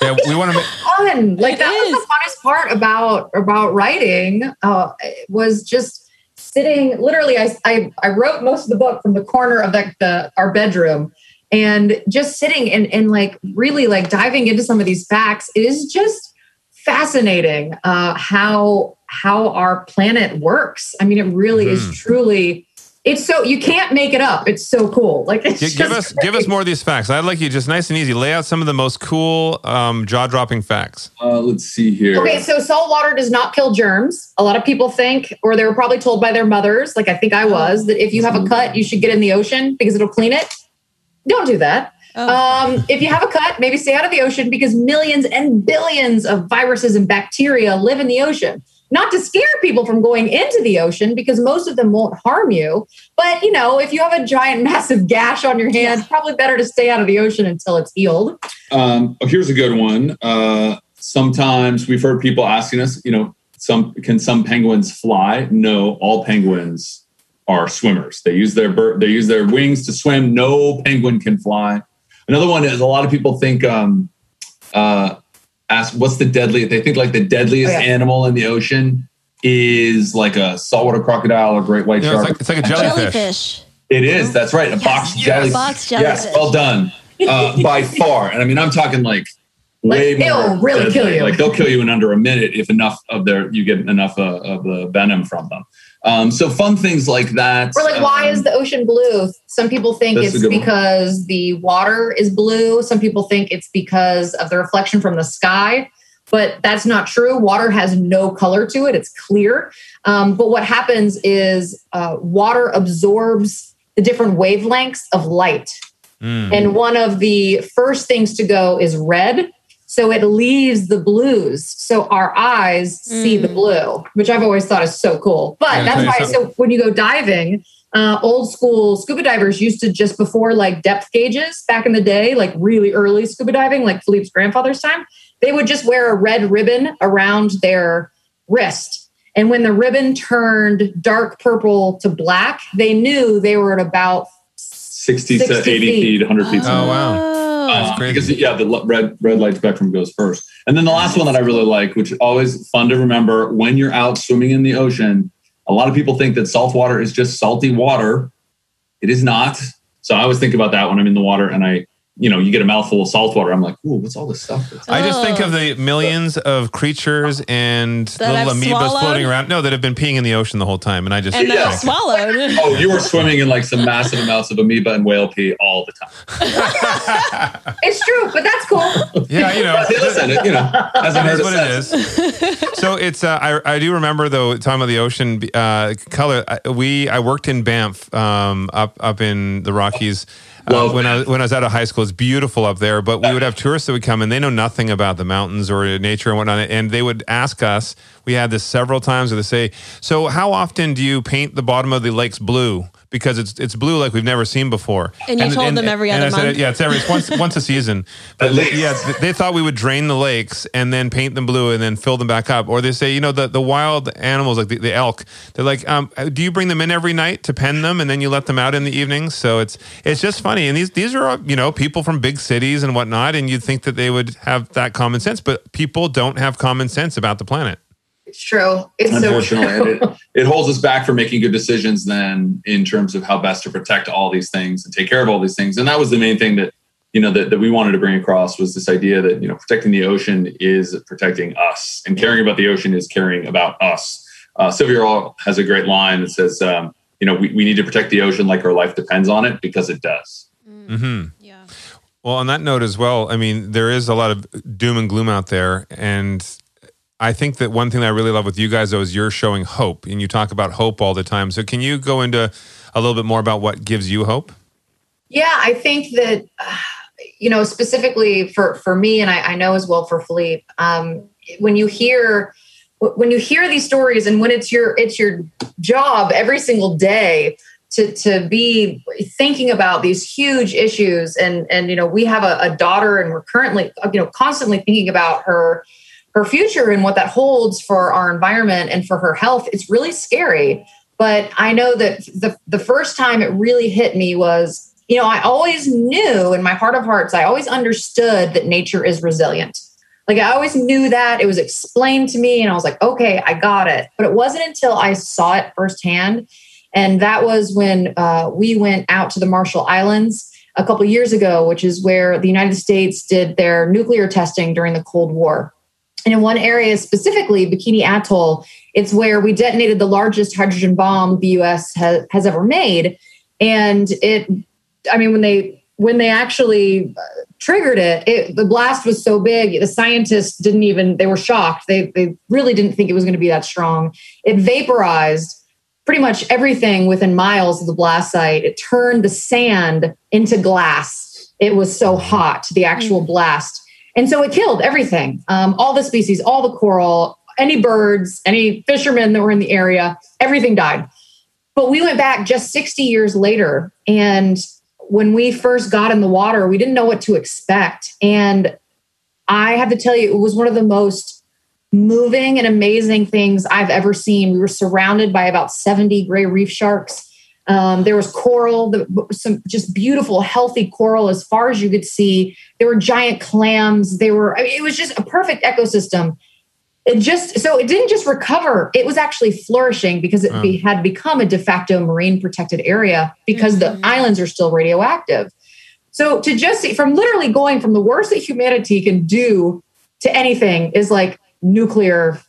Yeah, we want to make. fun. Like It that was the funnest part about about writing. Uh, was just sitting. Literally, I, I I wrote most of the book from the corner of the, the our bedroom, and just sitting and and like really like diving into some of these facts is just fascinating. Uh, how how our planet works. I mean, it really Mhm. is truly. It's so you can't make it up. It's so cool. Like it's Gi- just give us give us more of these facts. I'd like you just nice and easy. Lay out some of the most cool, um, jaw dropping facts. Uh, let's see here. Okay, so salt water does not kill germs. A lot of people think, or they were probably told by their mothers, like I think I was, that if you have a cut, you should get in the ocean because it'll clean it. Don't do that. Oh. Um, if you have a cut, maybe stay out of the ocean because millions and billions of viruses and bacteria live in the ocean. Not to scare people from going into the ocean because most of them won't harm you. But you know, if you have a giant, massive gash on your hand, probably better to stay out of the ocean until it's healed. Um, oh, here's a good one. Uh, sometimes we've heard people asking us, you know, some can some penguins fly? No, all penguins are swimmers. They use their bir- they use their wings to swim. No penguin can fly. Another one is a lot of people think um, uh, ask what's the deadliest They think like the deadliest Oh, yeah. animal in the ocean is like a saltwater crocodile or great white You know, shark. it's, like, it's like a A jellyfish. jellyfish. It is. That's right. A box Yes. jelly. Box Yes. Well done. Uh, by far. And I mean, I'm talking like way Like, they'll more. really kill you. Like they'll kill you in under a minute if enough of their you get enough uh, of the venom from them. Um, so fun things like that. Or like, why Um, is the ocean blue? Some people think it's good one. because the water is blue. Some people think it's because of the reflection from the sky. But that's not true. Water has no color to it, it's clear. Um, but what happens is uh, water absorbs the different wavelengths of light. Mm. And one of the first things to go is red. So it leaves the blues. So our eyes see Mm. the blue, which I've always thought is so cool. But Yeah, that's why, something. so when you go diving, uh, old school scuba divers used to just before like depth gauges back in the day, like really early scuba diving, like Philippe's grandfather's time, they would just wear a red ribbon around their wrist. And when the ribbon turned dark purple to black, they knew they were at about 60, to 80 feet. feet, 100 feet. Oh, wow. Uh, crazy. because yeah, the l- red red light spectrum goes first, and then the last one that I really like, which is always fun to remember when you're out swimming in the ocean. A lot of people think that salt water is just salty water. It is not. So I always think about that when I'm in the water and I, you know, you get a mouthful of salt water. I'm like, ooh, what's all this stuff? That's I just think Oh. of the millions of creatures and That little I've amoebas swallowed? floating around. No, that have been peeing in the ocean the whole time, and I just and Yeah. Swallowed. oh, you were swimming in like some massive amounts of amoeba and whale pee all the time. it's true, but that's cool. yeah, you know, listen, you know, hasn't It hurt is a what it sense. is. so it's uh, I I do remember though time of the ocean uh, color. I, we I worked in Banff um, up up in the Rockies. Uh, when I when I was out of high school, it's beautiful up there. But we would have tourists that would come and they know nothing about the mountains or nature and whatnot. And they would ask us. We had this several times where they say, "So how often do you paint the bottom of the lakes blue?" Because it's it's blue like we've never seen before. And you told them every and other I said, month? Yeah, it's every it's once once a season. But At least. yeah, they thought we would drain the lakes and then paint them blue and then fill them back up. Or they say, you know, the, the wild animals like the, the elk, they're like, um, do you bring them in every night to pen them and then you let them out in the evenings? So it's it's just funny. And these these are you know people from big cities and whatnot, and you'd think that they would have that common sense, but people don't have common sense about the planet. It's true. It's so unfortunately true. and it, it holds us back from making good decisions then in terms of how best to protect all these things and take care of all these things and that was the main thing that you know that, that we wanted to bring across was this idea that you know protecting the ocean is protecting us and caring about the ocean is caring about us uh, sylvia Earle has a great line that says um, you know we, we need to protect the ocean like our life depends on it because it does Mm-hmm. Yeah. Well, on that note as well, I mean, there is a lot of doom and gloom out there. And I think that one thing that I really love with you guys, though, is you're showing hope and you talk about hope all the time. So, can you go into a little bit more about what gives you hope? Yeah, I think that you know, specifically for for me, and I, I know as well for Philippe, um, when you hear when you hear these stories, and when it's your it's your job every single day to to be thinking about these huge issues, and and you know, we have a, a daughter, and we're currently you know constantly thinking about her her future and what that holds for our environment and for her health. It's really scary. But I know that the the first time it really hit me was you know, I always knew in my heart of hearts, I always understood that nature is resilient. Like I always knew that it was explained to me, and I was like, okay, I got it. But it wasn't until I saw it firsthand. And that was when uh, we went out to the Marshall Islands a couple years ago, which is where the United States did their nuclear testing during the Cold War. And in one area specifically, Bikini Atoll, it's where we detonated the largest hydrogen bomb the US has, has ever made. And it I mean, when they when they actually uh, triggered it, it, the blast was so big the scientists didn't even they were shocked. They, they really didn't think it was going to be that strong. It vaporized pretty much everything within miles of the blast site. It turned the sand into glass. It was so hot the actual mm. blast and so it killed everything um, all the species all the coral any birds any fishermen that were in the area everything died but we went back just 60 years later and when we first got in the water, we didn't know what to expect. And I have to tell you, it was one of the most moving and amazing things I've ever seen. We were surrounded by about 70 gray reef sharks. Um, there was coral, some just beautiful, healthy coral as far as you could see. There were giant clams. They were, I mean, it was just a perfect ecosystem it just so it didn't just recover it was actually flourishing because it be, had become a de facto marine protected area because mm-hmm. the islands are still radioactive so to just see from literally going from the worst that humanity can do to anything is like nuclear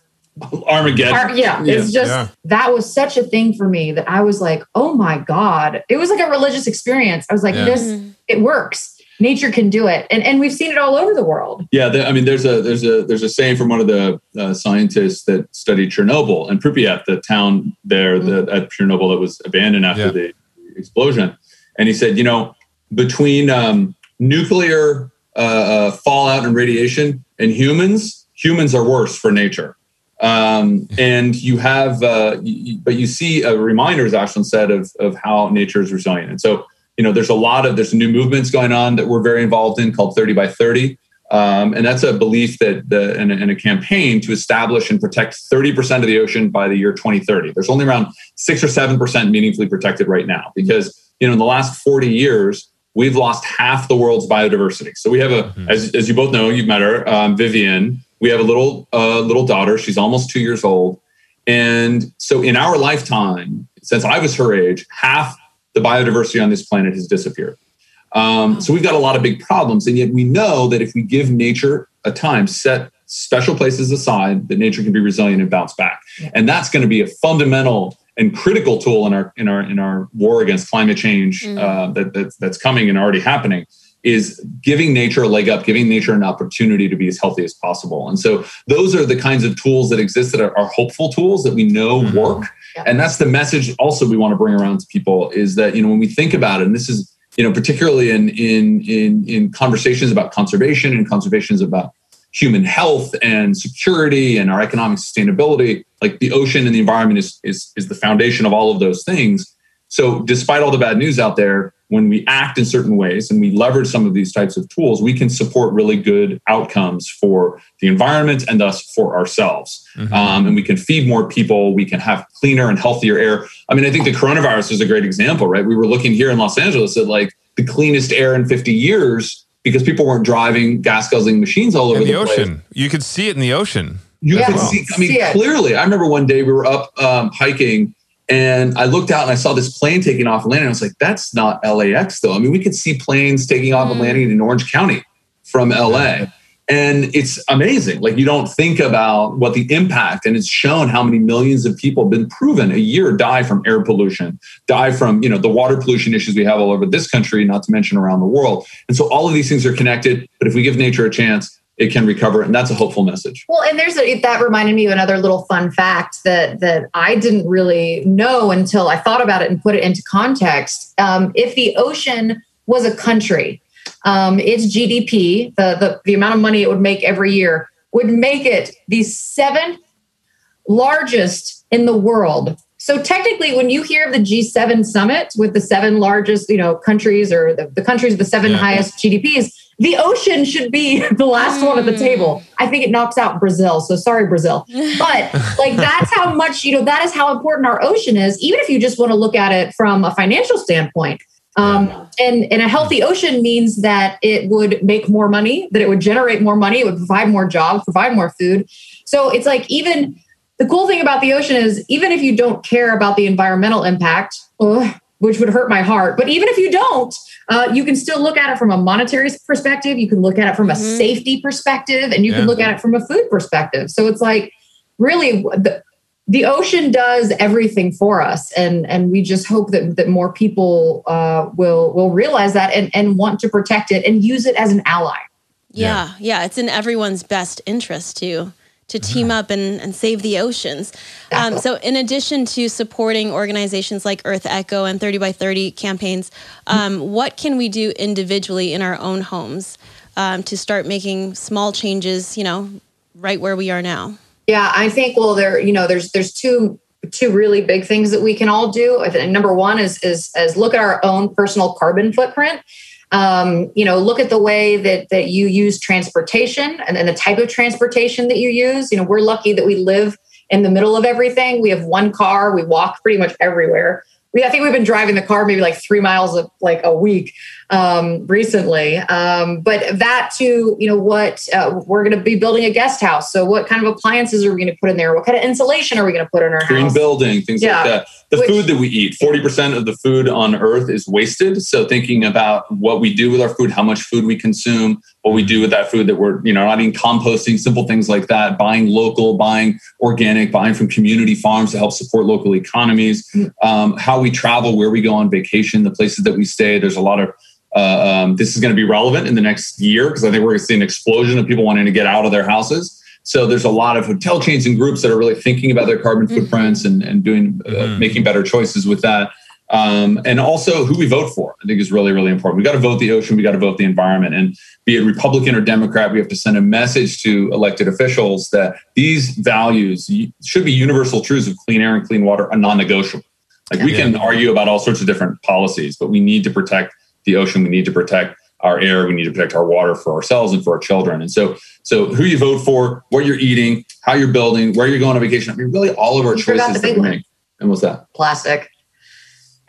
Armageddon. Ar- yeah, yeah, it's just yeah. that was such a thing for me that I was like, oh my God. It was like a religious experience. I was like, yeah. this, mm-hmm. it works nature can do it and and we've seen it all over the world yeah the, i mean there's a there's a there's a saying from one of the uh, scientists that studied chernobyl and pripyat the town there mm-hmm. the, at chernobyl that was abandoned after yeah. the explosion and he said you know between um, nuclear uh, uh, fallout and radiation and humans humans are worse for nature um, and you have uh, but you see a reminder as Ashlan said of, of how nature is resilient and so you know, there's a lot of there's new movements going on that we're very involved in called 30 by 30. Um, and that's a belief that the, in, a, in a campaign to establish and protect 30% of the ocean by the year 2030. There's only around six or 7% meaningfully protected right now because, you know, in the last 40 years, we've lost half the world's biodiversity. So we have a, mm-hmm. as, as you both know, you've met her, um, Vivian. We have a little uh, little daughter. She's almost two years old, and so in our lifetime, since I was her age, half the biodiversity on this planet has disappeared. Um, so we've got a lot of big problems, and yet we know that if we give nature a time, set special places aside, that nature can be resilient and bounce back, and that's going to be a fundamental and critical tool in our in our in our war against climate change mm. uh, that, that that's coming and already happening is giving nature a leg up, giving nature an opportunity to be as healthy as possible. And so those are the kinds of tools that exist that are, are hopeful tools that we know mm-hmm. work. Yeah. And that's the message also we want to bring around to people is that, you know, when we think about it, and this is, you know, particularly in in in in conversations about conservation and conservations about human health and security and our economic sustainability, like the ocean and the environment is is is the foundation of all of those things. So despite all the bad news out there, when we act in certain ways and we leverage some of these types of tools, we can support really good outcomes for the environment and thus for ourselves. Mm-hmm. Um, and we can feed more people. We can have cleaner and healthier air. I mean, I think the coronavirus is a great example, right? We were looking here in Los Angeles at like the cleanest air in 50 years because people weren't driving gas guzzling machines all over in the, the ocean. Place. You could see it in the ocean. You yeah. could see, I mean, see clearly. I remember one day we were up um, hiking and I looked out and I saw this plane taking off and landing. I was like, that's not LAX though. I mean, we could see planes taking off mm. and landing in Orange County from LA. And it's amazing. Like you don't think about what the impact, and it's shown how many millions of people have been proven a year die from air pollution, die from you know the water pollution issues we have all over this country, not to mention around the world. And so all of these things are connected. But if we give nature a chance, it can recover and that's a hopeful message well and there's a, that reminded me of another little fun fact that that i didn't really know until i thought about it and put it into context um, if the ocean was a country um, its GDP, the, the the amount of money it would make every year, would make it the seventh largest in the world. So technically, when you hear of the G7 summit with the seven largest, you know, countries or the, the countries with the seven Yeah. highest GDPs, the ocean should be the last one at the table. I think it knocks out Brazil. So sorry, Brazil. But like that's how much, you know, that is how important our ocean is, even if you just want to look at it from a financial standpoint. Um, and, and a healthy ocean means that it would make more money, that it would generate more money, it would provide more jobs, provide more food. So it's like even the cool thing about the ocean is even if you don't care about the environmental impact, ugh, which would hurt my heart, but even if you don't, uh, you can still look at it from a monetary perspective. You can look at it from a Mhm. safety perspective, and you can look at it from a food perspective. So it's like really the, the ocean does everything for us, and and we just hope that that more people uh, will will realize that and and want to protect it and use it as an ally. Yeah, yeah, it's in everyone's best interest to to team up and, and save the oceans. Um, so, in addition to supporting organizations like EarthEcho and 30 by 30 campaigns, um, what can we do individually in our own homes um, to start making small changes? You know, right where we are now. Yeah, I think well there you know there's there's two two really big things that we can all do. I think number one is is is look at our own personal carbon footprint. Um, you know, look at the way that that you use transportation and, and the type of transportation that you use. You know, we're lucky that we live in the middle of everything. We have one car. We walk pretty much everywhere. We, I think we've been driving the car maybe like three miles of like a week um, recently. Um, but that too, you know, what uh, we're going to be building a guest house. So what kind of appliances are we going to put in there? What kind of insulation are we going to put in our green house? building, things Yeah. like that. The Which- food that we eat, 40% of the food on earth is wasted. So thinking about what we do with our food, how much food we consume, what we do with that food that we're, you know, not even composting, simple things like that, buying local, buying organic, buying from community farms to help support local economies, um, how we travel, where we go on vacation, the places that we stay. There's a lot of uh, um, this is going to be relevant in the next year because I think we're going to see an explosion of people wanting to get out of their houses. So there's a lot of hotel chains and groups that are really thinking about their carbon footprints and, and doing uh, Mhm. making better choices with that. Um, and also who we vote for, I think is really, really important. We got to vote the ocean, we got to vote the environment. And be it Republican or Democrat, we have to send a message to elected officials that these values should be universal truths of clean air and clean water are non-negotiable. Like we Yeah. can argue about all sorts of different policies, but we need to protect the ocean. We need to protect our air. We need to protect our water for ourselves and for our children. And so, so who you vote for, what you're eating, how you're building, where you're going on vacation. I mean, really all of our You choices that we one. make. And what's that? plastic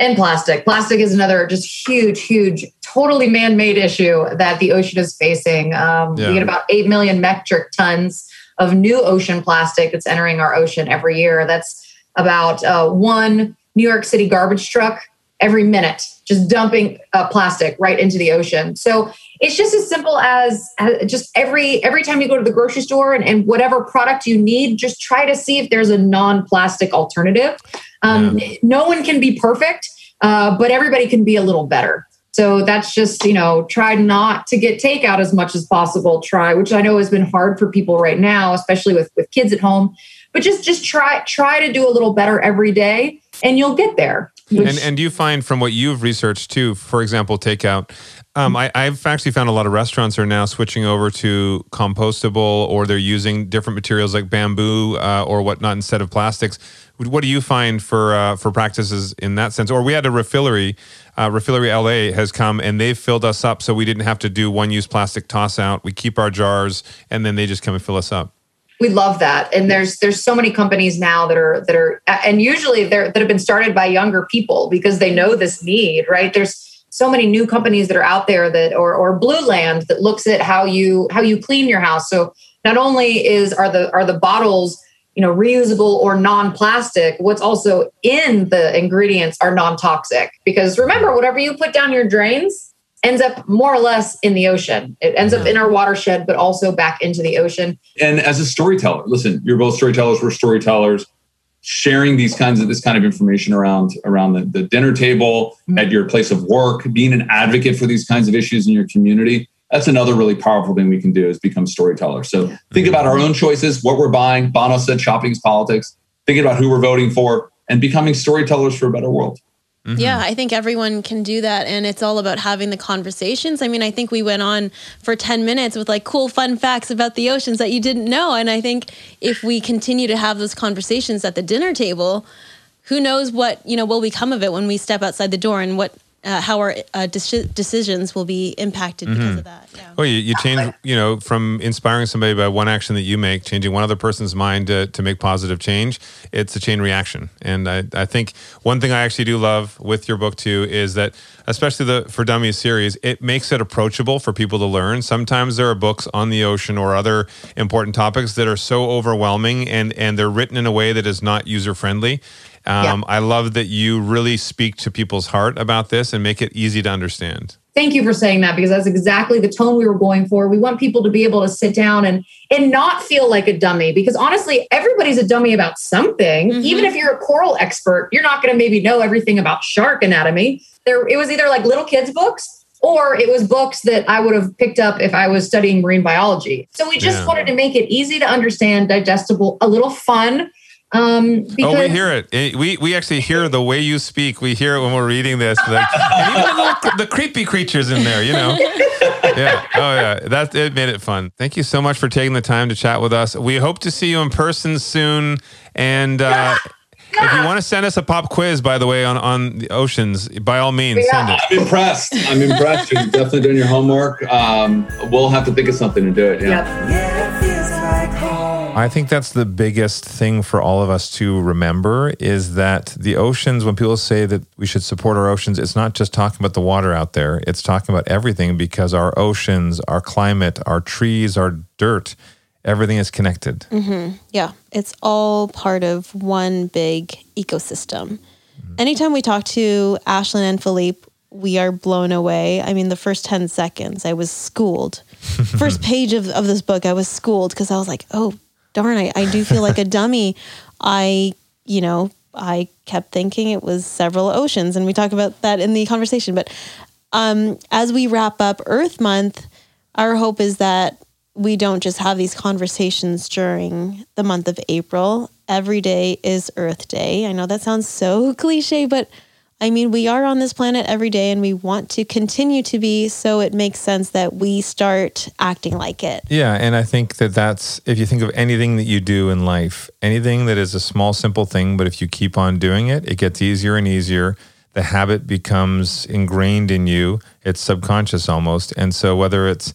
and plastic. Plastic is another just huge huge totally man-made issue that the ocean is facing. Um, Yeah. we get about 8 million metric tons of new ocean plastic that's entering our ocean every year. That's about uh, one new york city garbage truck every minute just dumping uh, plastic right into the ocean. So it's just as simple as, as just every every time you go to the grocery store and, and whatever product you need just try to see if there's a non-plastic alternative um, no one can be perfect uh, but everybody can be a little better. So that's just you know try not to get takeout as much as possible. Try which i know has been hard for people right now especially with with kids at home but just just try try to do a little better every day and you'll get there. Which- And and do you find from what you've researched too, for example, takeout. Um, I, I've actually found a lot of restaurants are now switching over to compostable, or they're using different materials like bamboo uh, or whatnot instead of plastics. What do you find for uh, for practices in that sense? Or we had a refillery, uh, refillery LA has come and they've filled us up, so we didn't have to do one use plastic toss out. We keep our jars, and then they just come and fill us up. we love that and there's there's so many companies now that are that are and usually they're that have been started by younger people because they know this need right there's so many new companies that are out there that or or Blueland that looks at how you how you clean your house. So not only is are the are the bottles you know reusable or non-plastic what's also in the ingredients are non-toxic. Because remember whatever you put down your drains ends up more or less in the ocean. It ends up mm-hmm. in our watershed but also back into the ocean. And as a storyteller, listen, you're both storytellers, we're storytellers. Sharing these kinds of this kind of information around around the, the dinner table, mm-hmm. at your place of work, being an advocate for these kinds of issues in your community. That's another really powerful thing we can do is become storytellers. So think about our own choices, what we're buying. Bono said shopping is politics. Thinking about who we're voting for and becoming storytellers for a better world. Mm-hmm. Yeah, I think everyone can do that. And it's all about having the conversations. I mean, I think we went on for 10 minutes with like cool, fun facts about the oceans that you didn't know. And I think if we continue to have those conversations at the dinner table, who knows what, you know, will become of it when we step outside the door and what uh, how our uh, decisions will be impacted because mm-hmm. of that. Yeah. Well, you, you change, you know, from inspiring somebody by one action that you make, changing one other person's mind to, to make positive change, it's a chain reaction. And I, I think one thing I actually do love with your book too is that, especially the For Dummies series, it makes it approachable for people to learn. Sometimes there are books on the ocean or other important topics that are so overwhelming and, and they're written in a way that is not user friendly. Um, yeah. I love that you really speak to people's heart about this and make it easy to understand. Thank you for saying that because that's exactly the tone we were going for. We want people to be able to sit down and and not feel like a dummy because honestly, everybody's a dummy about something. Mm-hmm. Even if you're a coral expert, you're not going to maybe know everything about shark anatomy. There, it was either like little kids' books or it was books that I would have picked up if I was studying marine biology. So we just yeah. wanted to make it easy to understand, digestible, a little fun um, because- oh, we hear it. We we actually hear the way you speak. We hear it when we're reading this. Like, and even the, the creepy creatures in there, you know. yeah. Oh, yeah. That it made it fun. Thank you so much for taking the time to chat with us. We hope to see you in person soon. And uh, yeah. if you want to send us a pop quiz, by the way, on on the oceans, by all means, yeah. send it. I'm impressed. I'm impressed. You're definitely doing your homework. Um, we'll have to think of something to do it. Yeah. Yep. I think that's the biggest thing for all of us to remember is that the oceans, when people say that we should support our oceans, it's not just talking about the water out there, it's talking about everything because our oceans, our climate, our trees, our dirt, everything is connected. Mm-hmm. Yeah, it's all part of one big ecosystem. Mm-hmm. Anytime we talk to Ashlan and Philippe, we are blown away. I mean, the first 10 seconds, I was schooled. first page of, of this book, I was schooled because I was like, oh, darn, I, I do feel like a dummy. I, you know, I kept thinking it was several oceans, and we talk about that in the conversation. But um, as we wrap up Earth Month, our hope is that we don't just have these conversations during the month of April. Every day is Earth Day. I know that sounds so cliche, but I mean, we are on this planet every day and we want to continue to be. So it makes sense that we start acting like it. Yeah. And I think that that's, if you think of anything that you do in life, anything that is a small, simple thing, but if you keep on doing it, it gets easier and easier. The habit becomes ingrained in you, it's subconscious almost. And so whether it's,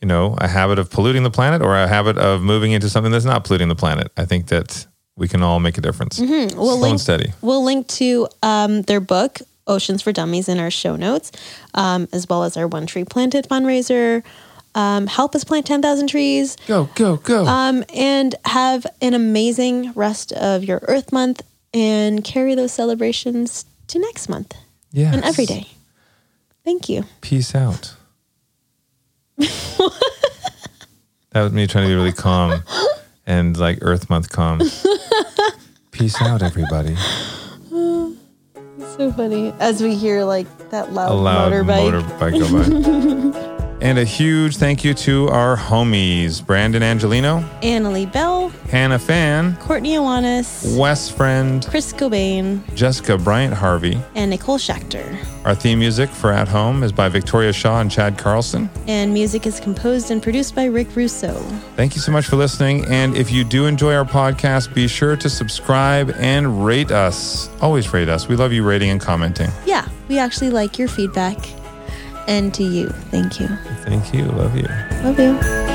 you know, a habit of polluting the planet or a habit of moving into something that's not polluting the planet, I think that we can all make a difference. Mm-hmm. We'll Slow link, and steady. We'll link to um, their book, Oceans for Dummies, in our show notes, um, as well as our One Tree Planted fundraiser. Um, help us plant 10,000 trees. Go, go, go. Um, and have an amazing rest of your Earth Month and carry those celebrations to next month. Yeah. And every day. Thank you. Peace out. that was me trying to be really calm and like Earth Month calm. Peace out, everybody. It's so funny as we hear like that loud, a loud motorbike. motorbike by. And a huge thank you to our homies Brandon Angelino, Annalie Bell, Hannah Fan, Courtney Iwanis, Wes Friend, Chris Cobain, Jessica Bryant Harvey, and Nicole Schachter. Our theme music for At Home is by Victoria Shaw and Chad Carlson. And music is composed and produced by Rick Russo. Thank you so much for listening. And if you do enjoy our podcast, be sure to subscribe and rate us. Always rate us. We love you rating and commenting. Yeah, we actually like your feedback and to you. Thank you. Thank you. Love you. Love you.